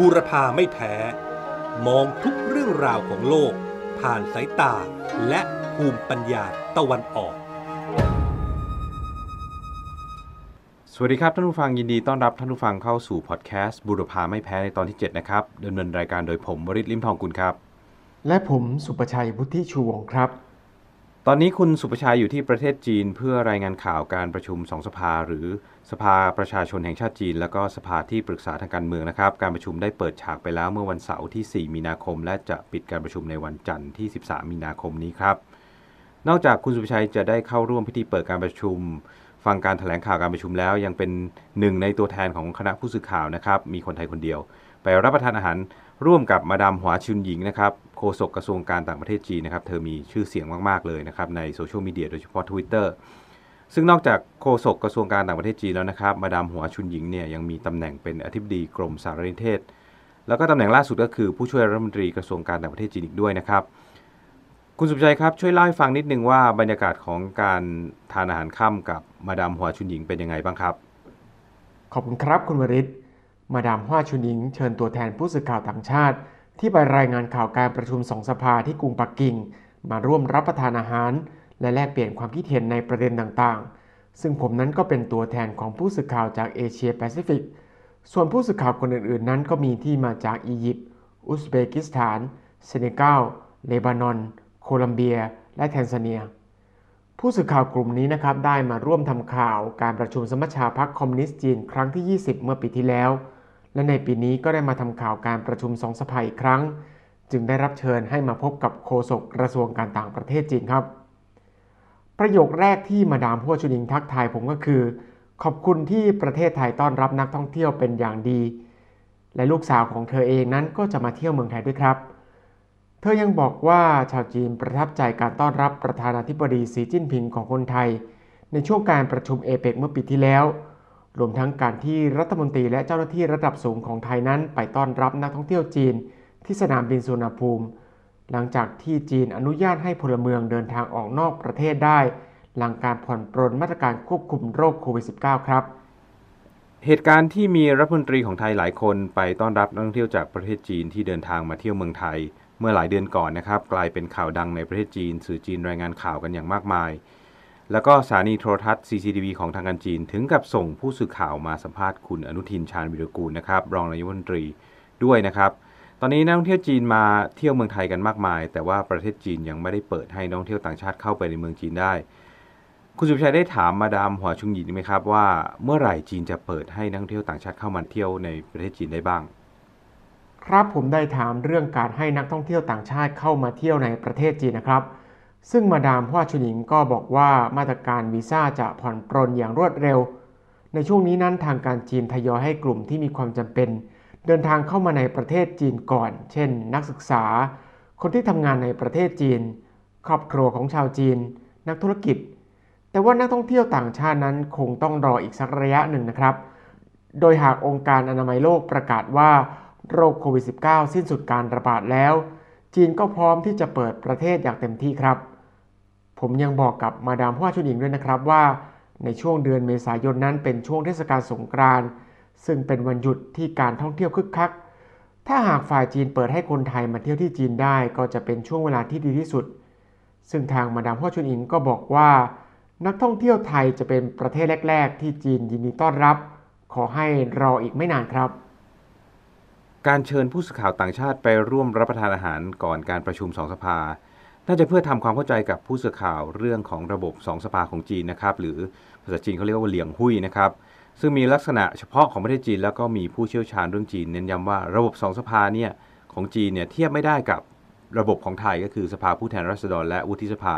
บูรพาไม่แพ้ มองทุกเรื่องราวของโลก ผ่านสายตาและภูมิปัญญาตะวันออก สวัสดีครับท่านผู้ฟังยินดีต้อนรับท่านผู้ฟังเข้าสู่พอดแคสต์บุรพาไม่แพ้ในตอนที่ 7 นะครับดำเนินรายการโดยผมวริศลิมทองกุลครับ และผมสุประชัยวุฒิชูวงศ์ครับ ตอนนี้คุณสุประชัยอยู่ที่ประเทศจีนเพื่อรายงานข่าวการประชุมสองสภา หรือสภาประชาชนแห่งชาติจีน แล้วก็สภาที่ปรึกษาทางการเมืองนะครับ การประชุมได้เปิดฉากไปแล้วเมื่อวันเสาร์ที่ 4 มีนาคม และจะปิดการประชุมในวันจันทร์ที่ 13 มีนาคมนี้ครับ นอกจากคุณสุประชัยจะได้เข้าร่วมพิธีเปิดการประชุม ฟังการแถลงข่าวการประชุมแล้วยังเป็นหนึ่งในตัวแทนของคณะผู้สื่อข่าวนะครับมีคนไทยคนเดียว ไปรับประทานอาหารร่วมกับมาดามหวาชุนหญิงนะครับโฆษกกระทรวงการต่างประเทศจีนนะครับเธอมีชื่อเสียงมากๆเลยนะครับในโซเชียลมีเดียโดยเฉพาะ Twitter ซึ่งนอกจากโฆษกกระทรวงการต่างประเทศจีนแล้วนะครับ มาดามหัวชุนหญิงเนี่ยยังมีตำแหน่งเป็นอธิบดีกรมสารนิเทศ แล้วก็ตำแหน่งล่าสุดก็คือผู้ช่วยรัฐมนตรีกระทรวงการต่างประเทศจีนอีกด้วยนะครับ คุณสุภชัยครับช่วยเล่าให้ฟังนิดนึงว่าบรรยากาศของการทานอาหารค่ำกับมาดามหัวชุนหญิงเป็นยังไงบ้างครับ ขอบคุณครับคุณวริศ มาดามฮวาชุนิงเชิญตัวแทนผู้สื่อข่าวต่างชาติ ที่ไปรายงานข่าวการประชุมสองสภาที่กรุงปักกิ่ง มาร่วมรับประทานอาหาร และแลกเปลี่ยนความคิดเห็นในประเด็นต่างๆ ซึ่งผมนั้นก็เป็นตัวแทนของผู้สื่อข่าวจากเอเชียแปซิฟิก ส่วนผู้สื่อข่าวคนอื่นๆ นั้นก็มีที่มาจากอียิปต์ อุซเบกิสถาน เซเนกัล เลบานอน โคลัมเบีย และแทนซาเนีย ผู้สื่อข่าวกลุ่มนี้นะครับได้มาร่วมทำข่าวการประชุมสมัชชาพรรคคอมมิวนิสต์จีนครั้งที่ 20 เมื่อปีที่แล้ว และในปีนี้ก็ได้มาทำข่าวการประชุมสองสภาอีกครั้ง จึงได้รับเชิญให้มาพบกับโฆษกกระทรวงการต่างประเทศจีนครับ ประโยคแรกที่มาดามพัวชุนิงทักทายผมก็คือ ขอบคุณที่ประเทศไทยต้อนรับนักท่องเที่ยวเป็นอย่างดี และลูกสาวของเธอเองนั้นก็จะมาเที่ยวเมืองไทยด้วยครับ เธอยังบอกว่าชาวจีนประทับใจการต้อนรับประธานาธิบดีสีจิ้นผิงของคนไทย ในช่วงการประชุมเอเปกเมื่อปีที่แล้ว รวมทั้งการที่รัฐมนตรีและเจ้าหน้าที่ระดับสูงของไทยนั้น ไปต้อนรับนักท่องเที่ยวจีน ที่สนามบินสุวรรณภูมิ หลังจากที่จีนอนุญาตให้พลเมืองเดินทางออกนอกประเทศได้ หลังการผ่อนปรนมาตรการควบคุมโรคโควิด -19 ครับ เหตุการณ์ที่มีรัฐมนตรีของไทยหลายคนไปต้อนรับนักท่องเที่ยวจากประเทศจีนที่เดินทางมาเที่ยวเมืองไทย เมื่อหลายเดือนก่อนนะครับ กลายเป็นข่าวดังในประเทศจีน สื่อจีนรายงานข่าวกันอย่างมากมาย แล้วก็สถานีโทรทัศน์ CCTV ของทางการจีน ถึงกับส่งผู้สื่อข่าวมาสัมภาษณ์คุณอนุทินชาญวิรกูลนะครับ รองนายกรัฐมนตรีด้วยนะครับ ตอนนี้นักท่องเที่ยวจีนมาเที่ยวเมืองไทยกันมากมาย แต่ว่าประเทศจีนยังไม่ได้เปิดให้นักท่องเที่ยวต่างชาติเข้าไปในเมืองจีนได้ คุณสุภชัยได้ถามมาดามหัวชุงหยินไหมครับว่าเมื่อไหร่จีนจะเปิดให้นักท่องเที่ยวต่างชาติเข้ามาเที่ยวในประเทศจีนได้บ้าง ครับผมได้ถามเรื่องการให้นักท่องเที่ยวต่างชาติเข้ามาเที่ยวในประเทศจีนนะครับ ซึ่งมาดามพ่อชุนิงก็บอกว่ามาตรการวีซ่าจะผ่อนปรนอย่างรวดเร็ว ในช่วงนี้นั้นทางการจีนทยอยให้กลุ่มที่มีความจำเป็น เดินทางเข้ามาในประเทศจีนก่อน เช่น นักศึกษา คนที่ทำงานในประเทศจีน ครอบครัวของชาวจีน นักธุรกิจ แต่ว่านักท่องเที่ยวต่างชาตินั้นคงต้องรออีกสักระยะหนึ่งนะครับ โดยหากองค์การอนามัยโลกประกาศว่าโรคโควิด -19 สิ้นสุดการระบาดแล้ว จีนก็พร้อมที่จะเปิดประเทศอย่างเต็มที่ครับ ผมยังบอกกับมาดามพ่อชุนหญิงด้วยนะครับว่า ในช่วงเดือนเมษายนนั้นเป็นช่วงเทศกาลสงกรานต์ซึ่งเป็นวันหยุดที่การท่องเที่ยวคึกคัก ถ้าหากฝ่ายจีนเปิดให้คนไทยมาเที่ยวที่จีนได้ก็จะเป็นช่วงเวลาที่ดีที่สุด ซึ่งทางมาดามพ่อชุนหญิงก็บอกว่า นักท่องเที่ยวไทยจะเป็นประเทศแรก ๆ ที่จีนยินดีต้อนรับ ขอให้รออีกไม่นานครับ การเชิญผู้สื่อข่าวต่างชาติไปร่วมรับประทานอาหารก่อนการประชุมสองสภา น่าจะเพื่อทำความเข้าใจกับผู้สื่อข่าวเรื่องของระบบสองสภาของจีนนะครับ หรือภาษาจีนเขาเรียกว่าเหลียงหุยนะครับ ซึ่งมีลักษณะเฉพาะของประเทศจีน แล้วก็มีผู้เชี่ยวชาญเรื่องจีน เน้นย้ำว่าระบบสองสภาเนี่ยของจีนเนี่ยเทียบไม่ได้กับระบบของไทยก็คือสภาผู้แทนราษฎร และวุฒิสภา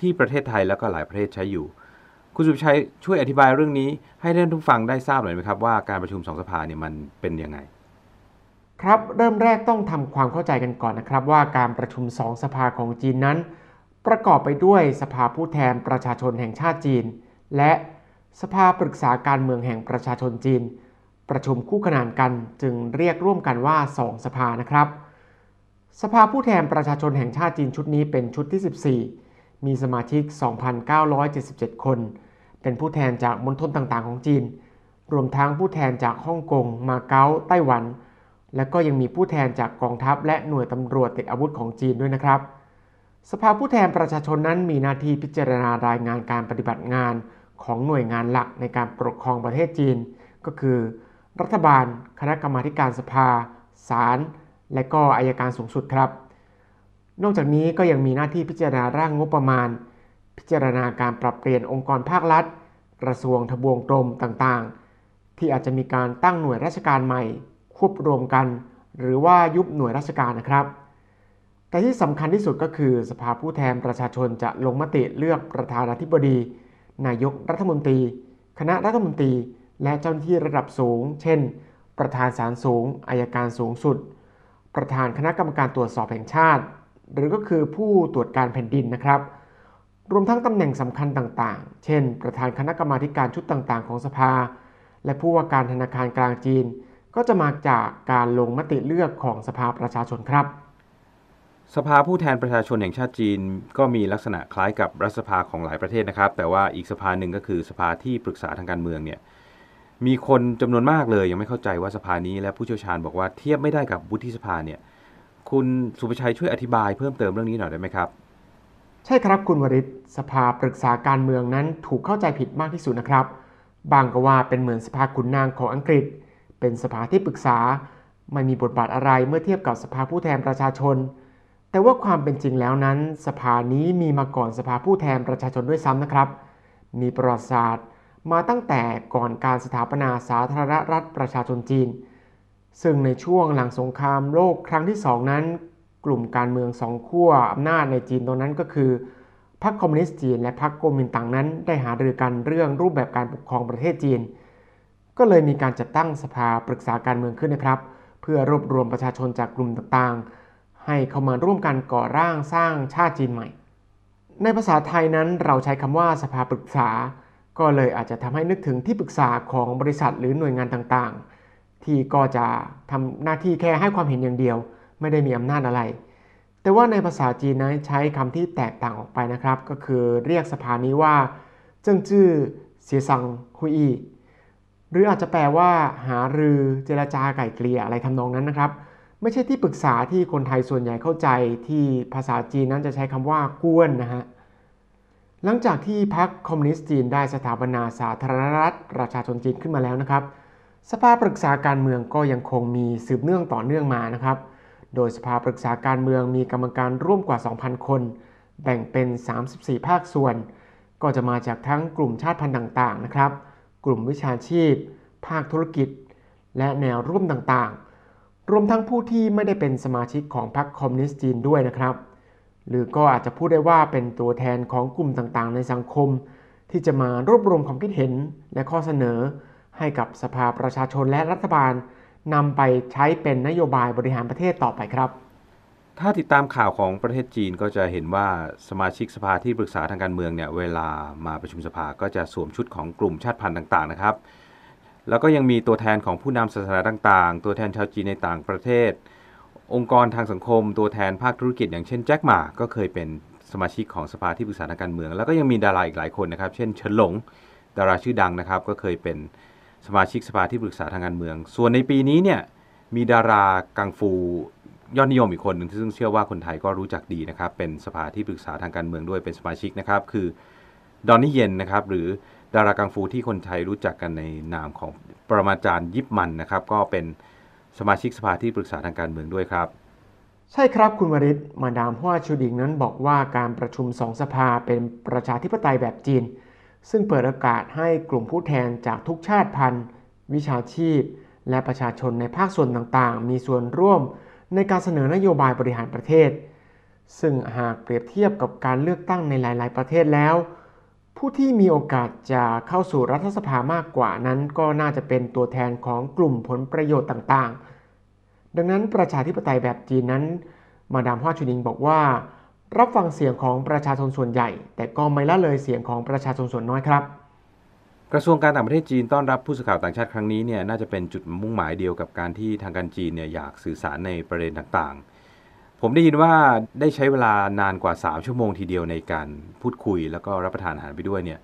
ที่ประเทศไทยแล้วก็หลายประเทศใช้อยู่ คุณสุภชัยช่วยอธิบายเรื่องนี้ให้ท่านผู้ฟังได้ทราบหน่อยไหมครับว่าการประชุมสองสภาเนี่ยมันเป็นยังไง ครับเริ่มแรกต้องทำความเข้าใจกันก่อนนะครับ ว่าการประชุมสองสภาของจีนนั้น ประกอบไปด้วยสภาผู้แทนประชาชนแห่งชาติจีน และสภาปรึกษาการเมืองแห่งประชาชนจีน ประชุมคู่ขนานกันจึงเรียกร่วมกันว่าสองสภานะครับ สภาผู้แทนประชาชนแห่งชาติจีนชุดนี้เป็นชุดที่ 14 มีสมาชิก 2,977 คน เป็นผู้แทนจากมณฑลต่างๆของจีน รวมทั้งผู้แทนจากฮ่องกง มาเก๊าไต้หวัน และก็ยังมีผู้แทนจากกองทัพและหน่วยตำรวจติดอาวุธของจีนด้วยนะครับ สภาผู้แทนประชาชนนั้นมีหน้าที่พิจารณารายงานการปฏิบัติงานของหน่วยงานหลักในการปกครองประเทศจีน ก็คือ รัฐบาล คณะกรรมาการสภา ศาล และก็อายการสูงสุดครับ นอกจากนี้ก็ยังมีหน้าที่พิจารณาร่างงบประมาณ พิจารณาการปรับเปลี่ยนองค์กรภาครัฐ กระทรวงทบวงกรมต่างๆ ที่อาจจะมีการตั้งหน่วยราชการใหม่ ควบรวมกัน หรือว่ายุบหน่วยราชการนะครับ แต่ที่สำคัญที่สุดก็คือสภาผู้แทนประชาชนจะลงมติเลือกประธานาธิบดี นายกรัฐมนตรี คณะรัฐมนตรี และเจ้าหน้าที่ระดับสูง เช่น ประธานศาลสูงอายการสูงสุด ประธานคณะกรรมการตรวจสอบแห่งชาติ หรือก็คือผู้ตรวจการแผ่นดินนะครับรวมทั้งตำแหน่งสำคัญต่างๆ เช่น ประธานคณะกรรมาการชุดต่างๆ ของสภา และผู้ว่าการธนาคารกลางจีน ก็จะมาจากการลงมติเลือกของสภาประชาชนครับ สภาผู้แทนประชาชนแห่งชาติจีน ก็มีลักษณะคล้ายกับรัฐสภาของหลายประเทศนะครับ แต่ว่าอีกสภาหนึ่งก็คือสภาที่ปรึกษาทางการเมืองเนี่ยมีคนจำนวนมากเลยยังไม่เข้าใจว่าสภานี้และผู้เชี่ยวชาญบอกว่าเทียบไม่ได้กับวุฒิสภาเนี่ยคุณสุภชัยช่วยอธิบายเพิ่มเติมเรื่องนี้หน่อยได้ไหมครับ ใช่ครับคุณวริศสภาปรึกษาการเมืองนั้นถูกเข้าใจผิดมากที่สุดนะครับ บางก็ว่าเป็นเหมือนสภาขุนนางของอังกฤษ เป็นสภาที่ปรึกษา ไม่มีบทบาทอะไรเมื่อเทียบกับสภาผู้แทนประชาชน แต่ว่าความเป็นจริงแล้วนั้น สภานี้มีมาก่อนสภาผู้แทนประชาชนด้วยซ้ำนะครับ มีประวัติศาสตร์มาตั้งแต่ก่อนการสถาปนาสาธารณรัฐประชาชนจีน ซึ่งในช่วงหลังสงครามโลกครั้งที่สองนั้น กลุ่มการเมืองสองขั้วอำนาจในจีนตอนนั้นก็คือพรรคคอมมิวนิสต์จีนและพรรคก๊กมินตั๋งนั้นได้หารือกันเรื่องรูปแบบการปกครองประเทศจีน ก็เลยมีการจัดตั้งสภาปรึกษาการเมืองขึ้นนะครับ เพื่อรวบรวมประชาชนจากกลุ่มต่างๆ ให้เข้ามาร่วมกันก่อร่างสร้างชาติจีนใหม่ ในภาษาไทยนั้นเราใช้คำว่าสภาปรึกษา ก็เลยอาจจะทำให้นึกถึงที่ปรึกษาของบริษัทหรือหน่วยงานต่างๆ ที่ก็จะทำหน้าที่แค่ให้ความเห็นอย่างเดียว ไม่ได้มีอำนาจอะไร แต่ว่าในภาษาจีนนั้นใช้คำที่แตกต่างออกไปนะครับ ก็คือเรียกสภานี้ว่าเจิ้งจื้อเสียสังคุยอี หรืออาจจะแปลว่า หารือเจรจาไก่เกลี่ยอะไรทำนองนั้นนะครับ ไม่ใช่ที่ปรึกษาที่คนไทยส่วนใหญ่เข้าใจที่ภาษาจีนนั้นจะใช้คำว่ากวนนะฮะหลังจากที่พรรคคอมมิวนิสต์จีนได้สถาปนาสาธารณรัฐประชาชนจีนขึ้นมาแล้วนะครับ สภาปรึกษาการเมืองก็ยังคงมีสืบเนื่องต่อเนื่องมานะครับ โดยสภาปรึกษาการเมืองมีกรรมการร่วมกว่า 2,000 คน แบ่งเป็น 34 ภาคส่วน ก็จะมาจากทั้งกลุ่มชาติพันธุ์ต่าง ๆ นะครับ กลุ่มวิชาชีพ ภาคธุรกิจ และแนวร่วมต่างๆ รวมทั้งผู้ที่ไม่ได้เป็นสมาชิกของพรรคคอมมิวนิสต์จีนด้วยนะครับ หรือก็อาจจะพูดได้ว่าเป็นตัวแทนของกลุ่มต่างๆ ในสังคม ที่จะมารวบรวมความคิดเห็นและข้อเสนอ ให้กับสภาประชาชนและรัฐบาลนำไปใช้เป็นนโยบายบริหารประเทศต่อไปครับ ถ้าติดตามข่าวของประเทศจีนก็จะเห็นว่าสมาชิกสภาที่ปรึกษาทางการเมืองเนี่ยเวลามาประชุมสภาก็จะสวมชุดของกลุ่มชาติพันธุ์ต่างๆนะครับ แล้วก็ยังมีตัวแทนของผู้นำศาสนาต่างๆ ตัวแทนชาวจีนในต่างประเทศ องค์กรทางสังคม ตัวแทนภาคธุรกิจ อย่างเช่นแจ็คหมาก็เคยเป็นสมาชิกของสภาที่ปรึกษาทางการเมือง แล้วก็ยังมีดาราอีกหลายคนนะครับ เช่นเฉินหลง ดาราชื่อดังนะครับ ก็เคยเป็นสมาชิกสภาที่ปรึกษาทางการเมือง ส่วนในปีนี้เนี่ยมีดารากังฟู ยอดนิยมอีกคนหนึ่งซึ่งเชื่อว่าคนไทยก็รู้จักดีนะครับ เป็นสภาที่ปรึกษาทางการเมืองด้วยเป็นสมาชิกนะครับ คือดอนนี่เย็นนะครับ หรือดารากังฟูที่คนไทยรู้จักกันในนามของปรมาจารย์ยิปมันนะครับ ก็เป็นสมาชิกสภาที่ปรึกษาทางการเมืองด้วยครับ ใช่ครับคุณวริศมาดามฮั่วชูดิงนั้นบอกว่าการประชุมสองสภาเป็นประชาธิปไตยแบบจีน ซึ่งเปิดโอกาสให้กลุ่มผู้แทนจากทุกชาติพันธุ์ วิชาชีพ และประชาชนในภาคส่วนต่างๆ มีส่วนร่วม ในการเสนอนโยบายบริหารประเทศ ซึ่งหากเปรียบเทียบกับการเลือกตั้งในหลาย ๆ ประเทศแล้ว ผู้ที่มีโอกาสจะเข้าสู่รัฐสภามากกว่านั้น ก็น่าจะเป็นตัวแทนของกลุ่มผลประโยชน์ต่าง ๆ ดังนั้นประชาธิปไตยแบบจีนนั้น มาดามฮวาชุนิงบอกว่า รับฟังเสียงของประชาชนส่วนใหญ่ แต่ก็ไม่ละเลยเสียงของประชาชนส่วนน้อยครับ กระทรวงการต่างประเทศจีนต้อนรับผู้สื่อข่าวต่างชาติครั้งนี้เนี่ยน่าจะเป็นจุดมุ่งหมายเดียวกับการที่ทางการจีนเนี่ยอยากสื่อสารในประเด็นต่างๆ ผมได้ยินว่าได้ใช้เวลานานกว่า 3 ชั่วโมงทีเดียวในการพูดคุยแล้วก็รับประทานอาหารไปด้วยเนี่ย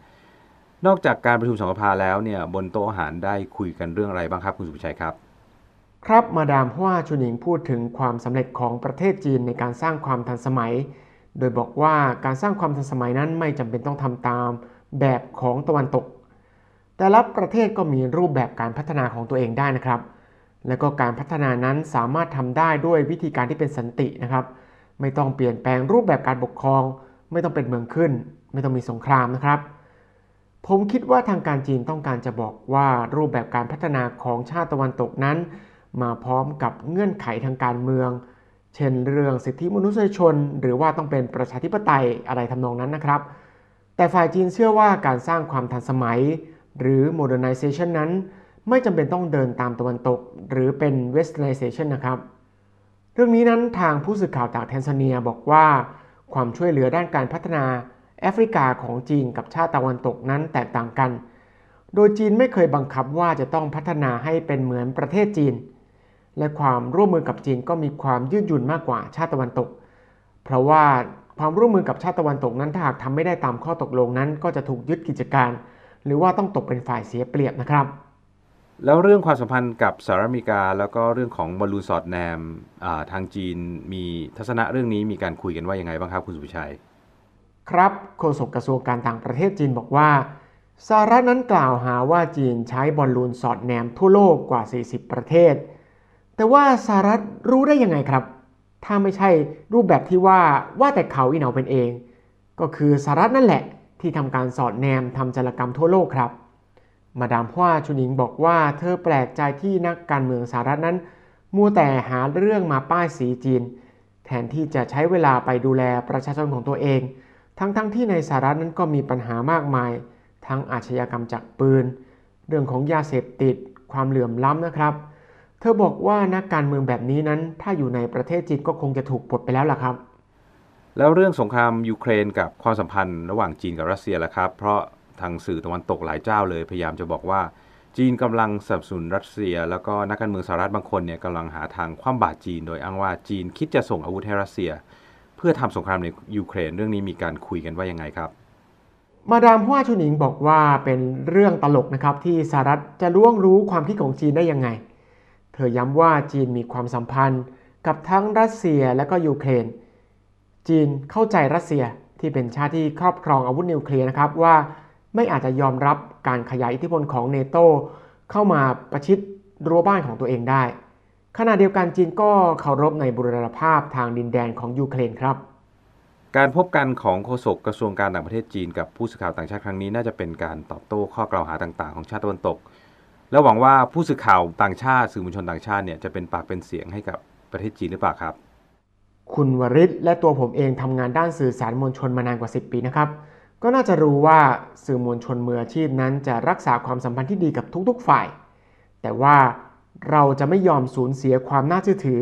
นอกจากการประชุมสังฆภาแล้วเนี่ยบนโต๊ะอาหารได้คุยกันเรื่องอะไรบ้างครับคุณสุภชัยครับ ครับมาดามฮวาชุนิงพูดถึงความสำเร็จของประเทศจีนในการสร้างความทันสมัย โดยบอกว่าการสร้างความทันสมัยนั้นไม่จำเป็นต้องทำตามแบบของตะวันตก แต่ละประเทศก็มีรูปแบบการพัฒนาของตัวเองได้นะครับ และก็การพัฒนานั้นสามารถทำได้ด้วยวิธีการที่เป็นสันตินะครับ ไม่ต้องเปลี่ยนแปลงรูปแบบการปกครอง ไม่ต้องเป็นเมืองขึ้น ไม่ต้องมีสงครามนะครับ ผมคิดว่าทางการจีนต้องการจะบอกว่ารูปแบบการพัฒนาของชาติตะวันตกนั้น มาพร้อมกับเงื่อนไขทางการเมือง เช่นเรื่องสิทธิมนุษยชน หรือว่าต้องเป็นประชาธิปไตยอะไรทำนองนั้นนะครับ แต่ฝ่ายจีนเชื่อว่าการสร้างความทันสมัย หรือ modernization นั้น ไม่จำเป็นต้องเดินตามตะวันตก หรือเป็น westernization นะครับ เรื่องนี้นั้นทางผู้สื่อข่าวจากแทนซาเนียบอกว่า ความช่วยเหลือด้านการพัฒนาแอฟริกาของจีนกับชาติตะวันตกนั้นแตกต่างกัน โดยจีนไม่เคยบังคับว่าจะต้องพัฒนาให้เป็นเหมือนประเทศจีน และความร่วมมือกับจีนก็มีความยืดหยุ่นมากกว่าชาติตะวันตก เพราะว่าความร่วมมือกับชาติตะวันตกนั้นถ้าหากทำไม่ได้ตามข้อตกลงนั้น ก็จะถูกยึดกิจการ หรือว่าต้องตกเป็นฝ่ายเสียเปรียบนะครับ แล้วเรื่องความสัมพันธ์กับสหรัฐอเมริกา แล้วก็เรื่องของบอลลูนสอดแนมอ่าทางจีนมีทัศนะเรื่องนี้มีการคุยกันว่ายังไงบ้างครับคุณสุวิชัย ครับโฆษกกระทรวงการต่างประเทศจีนบอกว่าสหรัฐนั้นกล่าวหาว่าจีนใช้บอลลูนสอดแนมทั่วโลกกว่า 40 ประเทศ แต่ว่าสหรัฐรู้ได้ยังไงครับ ถ้าไม่ใช่รูปแบบที่ว่าว่าแต่เขาอีเหนาเป็นเอง ก็คือสหรัฐนั่นแหละ ที่ทำการสอดแนมทำจารกรรมทั่วโลกครับ มาดามฮวาชุนิงบอกว่าเธอแปลกใจที่นักการเมืองสหรัฐนั้น มัวแต่หาเรื่องมาป้ายสีจีน แทนที่จะใช้เวลาไปดูแลประชาชนของตัวเอง ทั้งๆทที่ในสหรัฐนั้นก็มีปัญหามากมาย ทั้งอาชญากรรมจากปืน เรื่องของยาเสพติด ความเหลื่อมล้ำนะครับ เธอบอกว่านักการเมืองแบบนี้นั้น ถ้าอยู่ในประเทศจีนก็คงจะถูกปลดไปแล้วล่ะครับ แล้วเรื่องสงครามยูเครนกับความสัมพันธ์ระหว่างจีนกับรัสเซียล่ะครับ เพราะทางสื่อตะวันตกหลายเจ้าเลยพยายามจะบอกว่า จีนกำลังสนับสนุนรัสเซีย แล้วก็นักการเมืองสหรัฐบางคนเนี่ยกำลังหาทางคว่ำบาตรจีน โดยอ้างว่าจีนคิดจะส่งอาวุธให้รัสเซีย เพื่อทำสงครามในยูเครนเรื่องนี้มีการคุยกันว่ายังไงครับมาดามฮวาชุนอิ๋งบอกว่าเป็นเรื่องตลกนะครับที่สหรัฐจะล่วงรู้ความคิดของจีนได้ยังไง เธอย้ำว่าจีนมีความสัมพันธ์กับทั้งรัสเซียและก็ยูเครน จีนเข้าใจรัสเซียที่เป็นชาติที่ครอบครองอาวุธนิวเคลียร์นะครับว่าไม่อาจจะยอมรับการขยายอิทธิพลของเนโตเข้ามาประชิดรั้วบ้านของตัวเองได้ ขณะเดียวกันจีนก็เคารพในบุรณภาพทางดินแดนของยูเครนครับ การพบกันของโฆษกกระทรวงการต่างประเทศจีนกับผู้สื่อข่าวต่างชาติครั้งนี้น่าจะเป็นการตอบโต้ข้อกล่าวหาต่างๆ ของชาติตะวันตก และหวังว่าผู้สื่อข่าวต่างชาติสื่อมวลชนต่างชาติเนี่ยจะเป็นปากเป็นเสียงให้กับประเทศจีนหรือเปล่าครับ คุณวริศและตัวผมเองทำงานด้านสื่อสารมวลชนมานานกว่า 10 ปีนะครับ ก็น่าจะรู้ว่าสื่อมวลชนมืออาชีพนั้นจะรักษาความสัมพันธ์ที่ดีกับทุกๆฝ่าย แต่ว่าเราจะไม่ยอมสูญเสียความน่าเชื่อถือ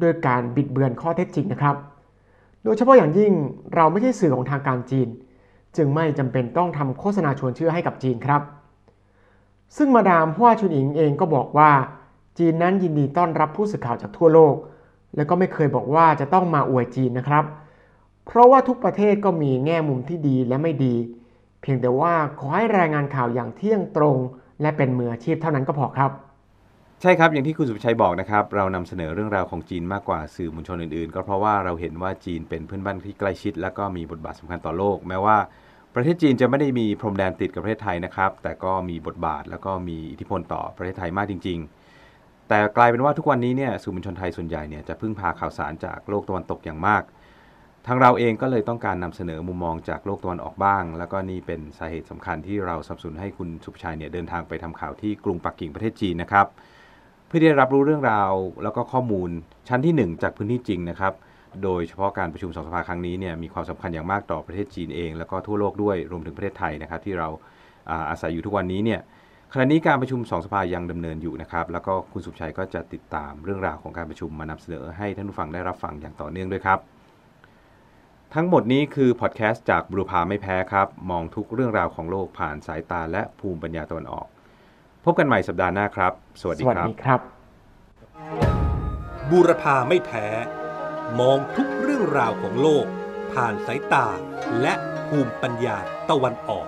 โดยการบิดเบือนข้อเท็จจริงนะครับ โดยเฉพาะอย่างยิ่งเราไม่ใช่สื่อของทางการจีน จึงไม่จำเป็นต้องทำโฆษณาชวนเชื่อให้กับจีนครับ ซึ่งมาดามฮั่วชุนอิงเองก็บอกว่า จีนนั้นยินดีต้อนรับผู้สื่อข่าวจากทั่วโลก แล้วก็ไม่เคยบอกว่าจะต้องมาอวยจีนนะครับ เพราะว่าทุกประเทศก็มีแง่มุมที่ดีและไม่ดี เพียงแต่ว่าขอให้รายงานข่าวอย่างเที่ยงตรง และเป็นมืออาชีพเท่านั้นก็พอครับ ใช่ครับอย่างที่คุณสุภชัยบอกนะครับ เรานำเสนอเรื่องราวของจีนมากกว่าสื่อมวลชนอื่นๆ ก็เพราะว่าเราเห็นว่าจีนเป็นเพื่อนบ้านที่ใกล้ชิด และก็มีบทบาทสำคัญต่อโลก แม้ว่าประเทศจีนจะไม่ได้มีพรมแดนติดกับประเทศไทยนะครับ แต่ก็มีบทบาทแล้วก็มีอิทธิพลต่อประเทศไทยมากจริง ๆ แต่กลายเป็นว่าทุกวันนี้เนี่ยสื่อมวลชนไทยส่วนใหญ่เนี่ยจะพึ่งพาข่าวสารจากโลกตะวันตกอย่างมาก ทางเราเองก็เลยต้องการนำเสนอมุมมองจากโลกตะวันออกบ้าง แล้วก็นี่เป็นสาเหตุสำคัญที่เราสับสนให้คุณสุภชัยเนี่ยเดินทางไปทำข่าวที่กรุงปักกิ่งประเทศจีนนะครับ เพื่อที่จะรับรู้เรื่องราวแล้วก็ข้อมูลชั้นที่ 1 จากพื้นที่จริงนะครับ โดยเฉพาะการประชุมสองสภาครั้งนี้เนี่ยมีความสำคัญอย่างมากต่อประเทศจีนเอง แล้วก็ทั่วโลกด้วยรวมถึงประเทศไทยนะครับที่เราอาศัยอยู่ทุกวันนี้เนี่ย ขณะนี้การประชุมสองสภายังดำเนินอยู่นะครับ แล้วก็คุณสุขชัยก็จะติดตามเรื่องราวของการประชุมมานำเสนอให้ท่านผู้ฟังได้รับฟังอย่างต่อเนื่องด้วยครับ ทั้งหมดนี้คือพอดแคสต์จากบุรพาไม่แพ้ครับ มองทุกเรื่องราวของโลกผ่านสายตาและภูมิปัญญาตะวันออก พบกันใหม่สัปดาห์หน้าครับ สวัสสดีวัสครับดีครับ บูรพาไม่แพ้ มองทุกเรื่องราวของโลก ผ่านสายตาและภูมิปัญญาตะวันออก